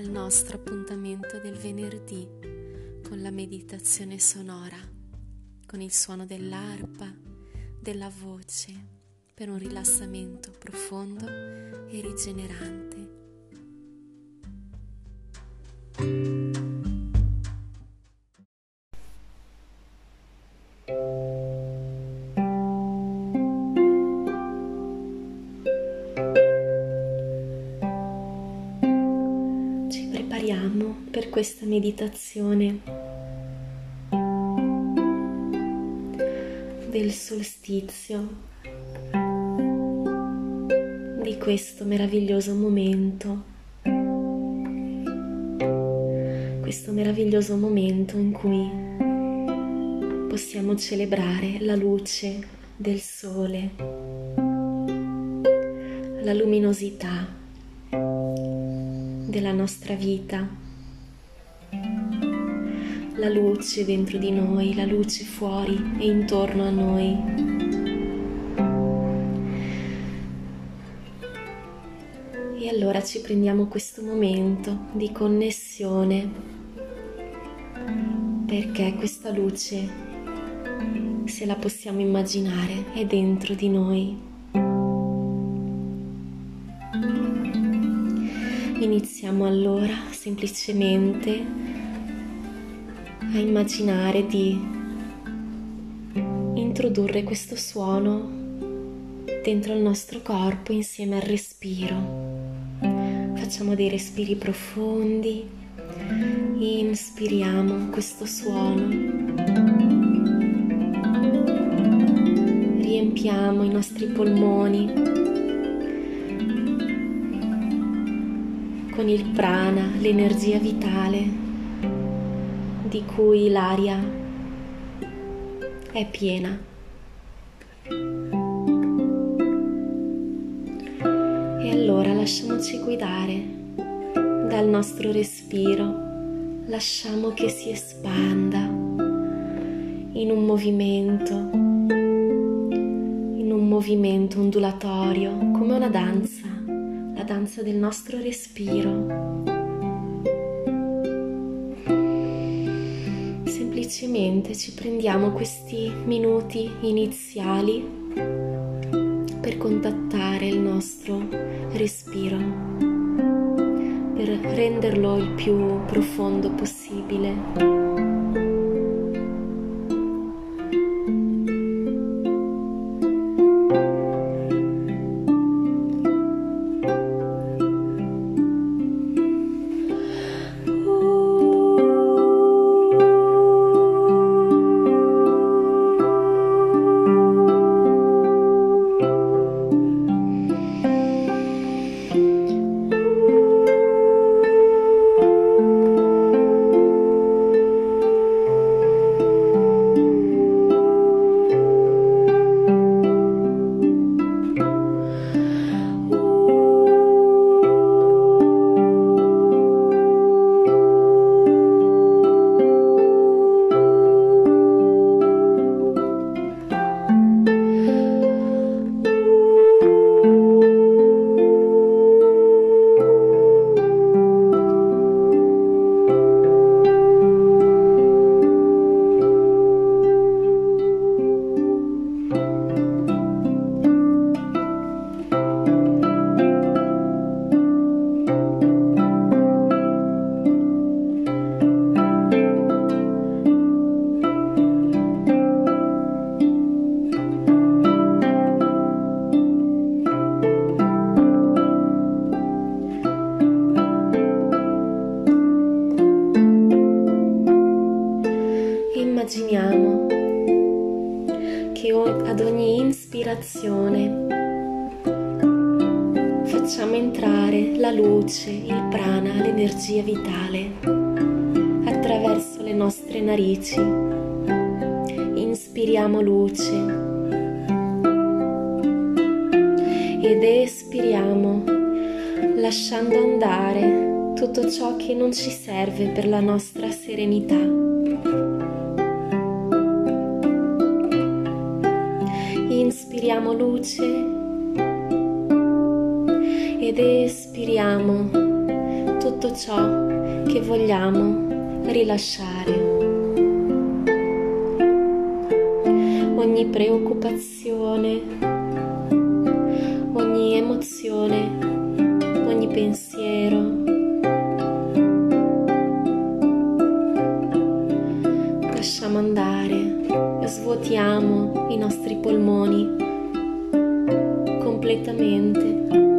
al nostro appuntamento del venerdì con la meditazione sonora, con il suono dell'arpa, della voce, per un rilassamento profondo e rigenerante. Questa meditazione del solstizio, di questo meraviglioso momento, questo meraviglioso momento in cui possiamo celebrare la luce del sole, la luminosità della nostra vita la luce dentro di noi, la luce fuori e intorno a noi. E allora ci prendiamo questo momento di connessione perché questa luce, se la possiamo immaginare, è dentro di noi. Iniziamo allora semplicemente a immaginare di introdurre questo suono dentro il nostro corpo insieme al respiro. Facciamo dei respiri profondi, inspiriamo questo suono, riempiamo i nostri polmoni con il prana, l'energia vitale di cui l'aria è piena. E allora lasciamoci guidare dal nostro respiro, lasciamo che si espanda in un movimento, in un movimento ondulatorio, come una danza, la danza del nostro respiro. Semplicemente ci prendiamo questi minuti iniziali per contattare il nostro respiro, per renderlo il più profondo possibile. Luce, il prana, l'energia vitale attraverso le nostre narici. Inspiriamo luce ed espiriamo lasciando andare tutto ciò che non ci serve per la nostra serenità. inspiriamo luce ed espiriamo tutto ciò che vogliamo rilasciare. Ogni preoccupazione, ogni emozione, ogni pensiero. Lasciamo andare, svuotiamo i nostri polmoni completamente.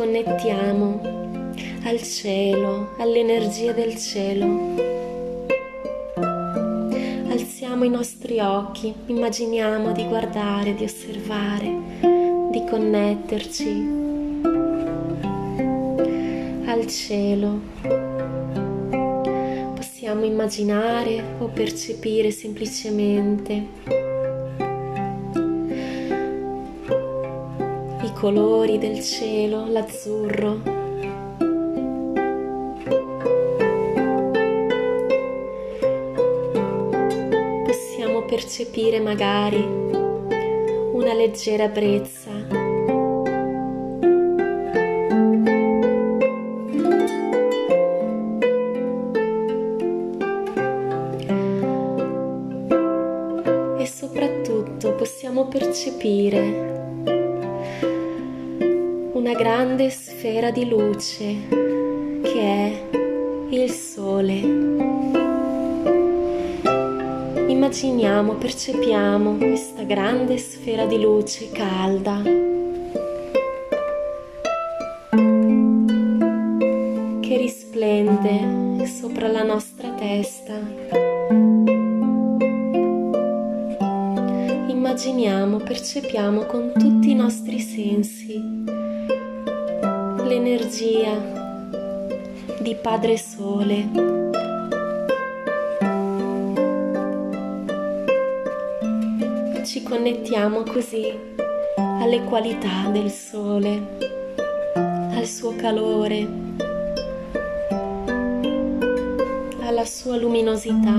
Connettiamo al cielo, all'energia del cielo. Alziamo i nostri occhi, immaginiamo di guardare, di osservare, di connetterci al cielo. Possiamo immaginare o percepire semplicemente colori del cielo, l'azzurro. Possiamo percepire magari una leggera brezza. E soprattutto possiamo percepire una grande sfera di luce che è il sole. Immaginiamo, percepiamo questa grande sfera di luce calda che risplende sopra la nostra testa. Immaginiamo, percepiamo con tutti i nostri sensi di Padre Sole. Ci connettiamo così alle qualità del Sole, al suo calore, alla sua luminosità,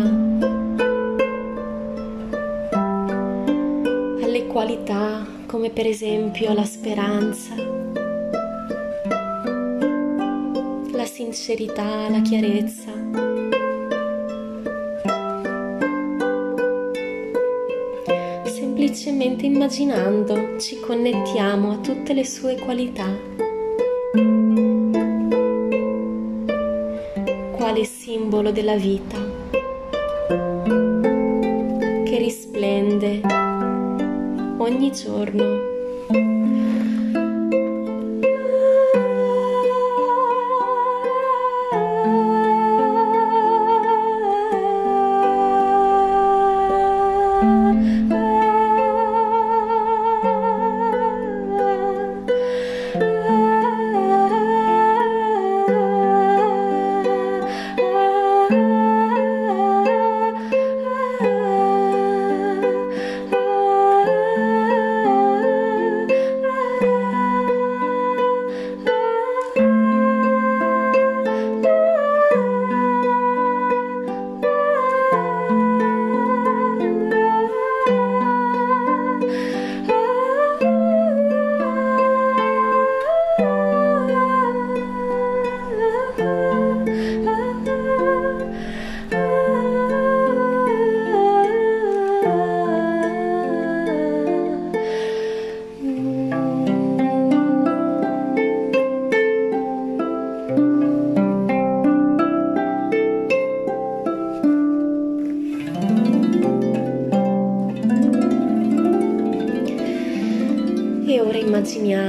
alle qualità come per esempio la speranza sincerità, la chiarezza. Semplicemente immaginando ci connettiamo a tutte le sue qualità. Quale simbolo della vita che risplende ogni giorno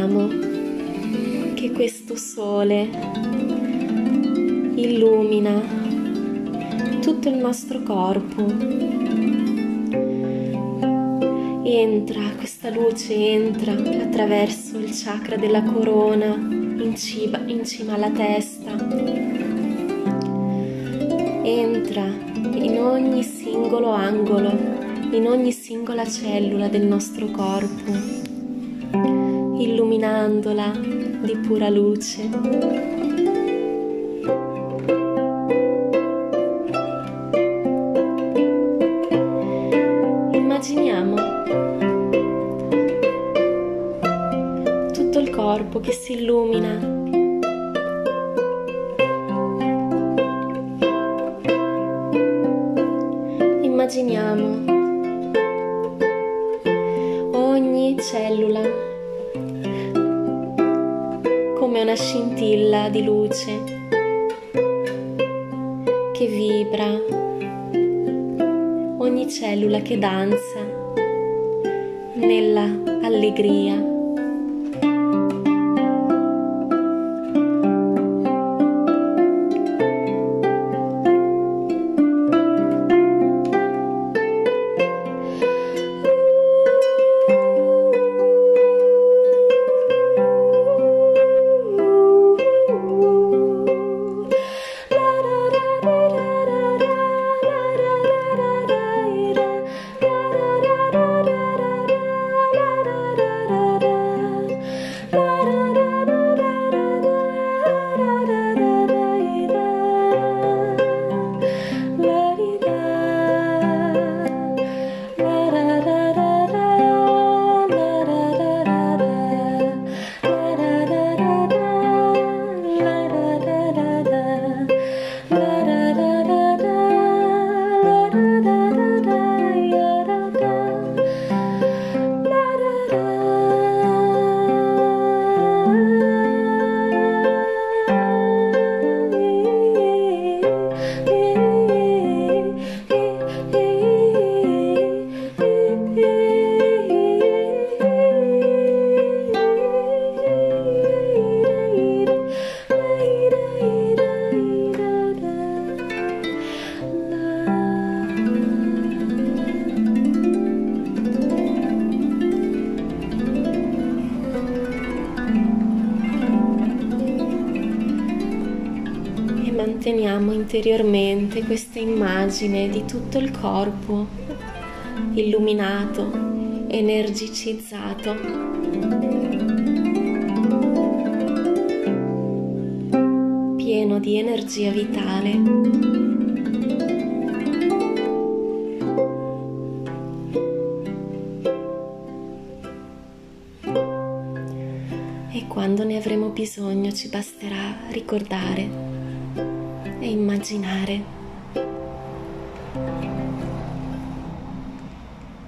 immaginiamo che questo sole illumina tutto il nostro corpo. Entra, questa luce entra attraverso il chakra della corona in cima, in cima alla testa. Entra in ogni singolo angolo, in ogni singola cellula del nostro corpo illuminandola di pura luce. Immaginiamo tutto il corpo che si illumina immaginiamo ogni cellula una scintilla di luce che vibra, ogni cellula che danza nella allegria. Interiormente questa immagine di tutto il corpo illuminato, energicizzato. pieno di energia vitale. E quando ne avremo bisogno ci basterà ricordare immaginare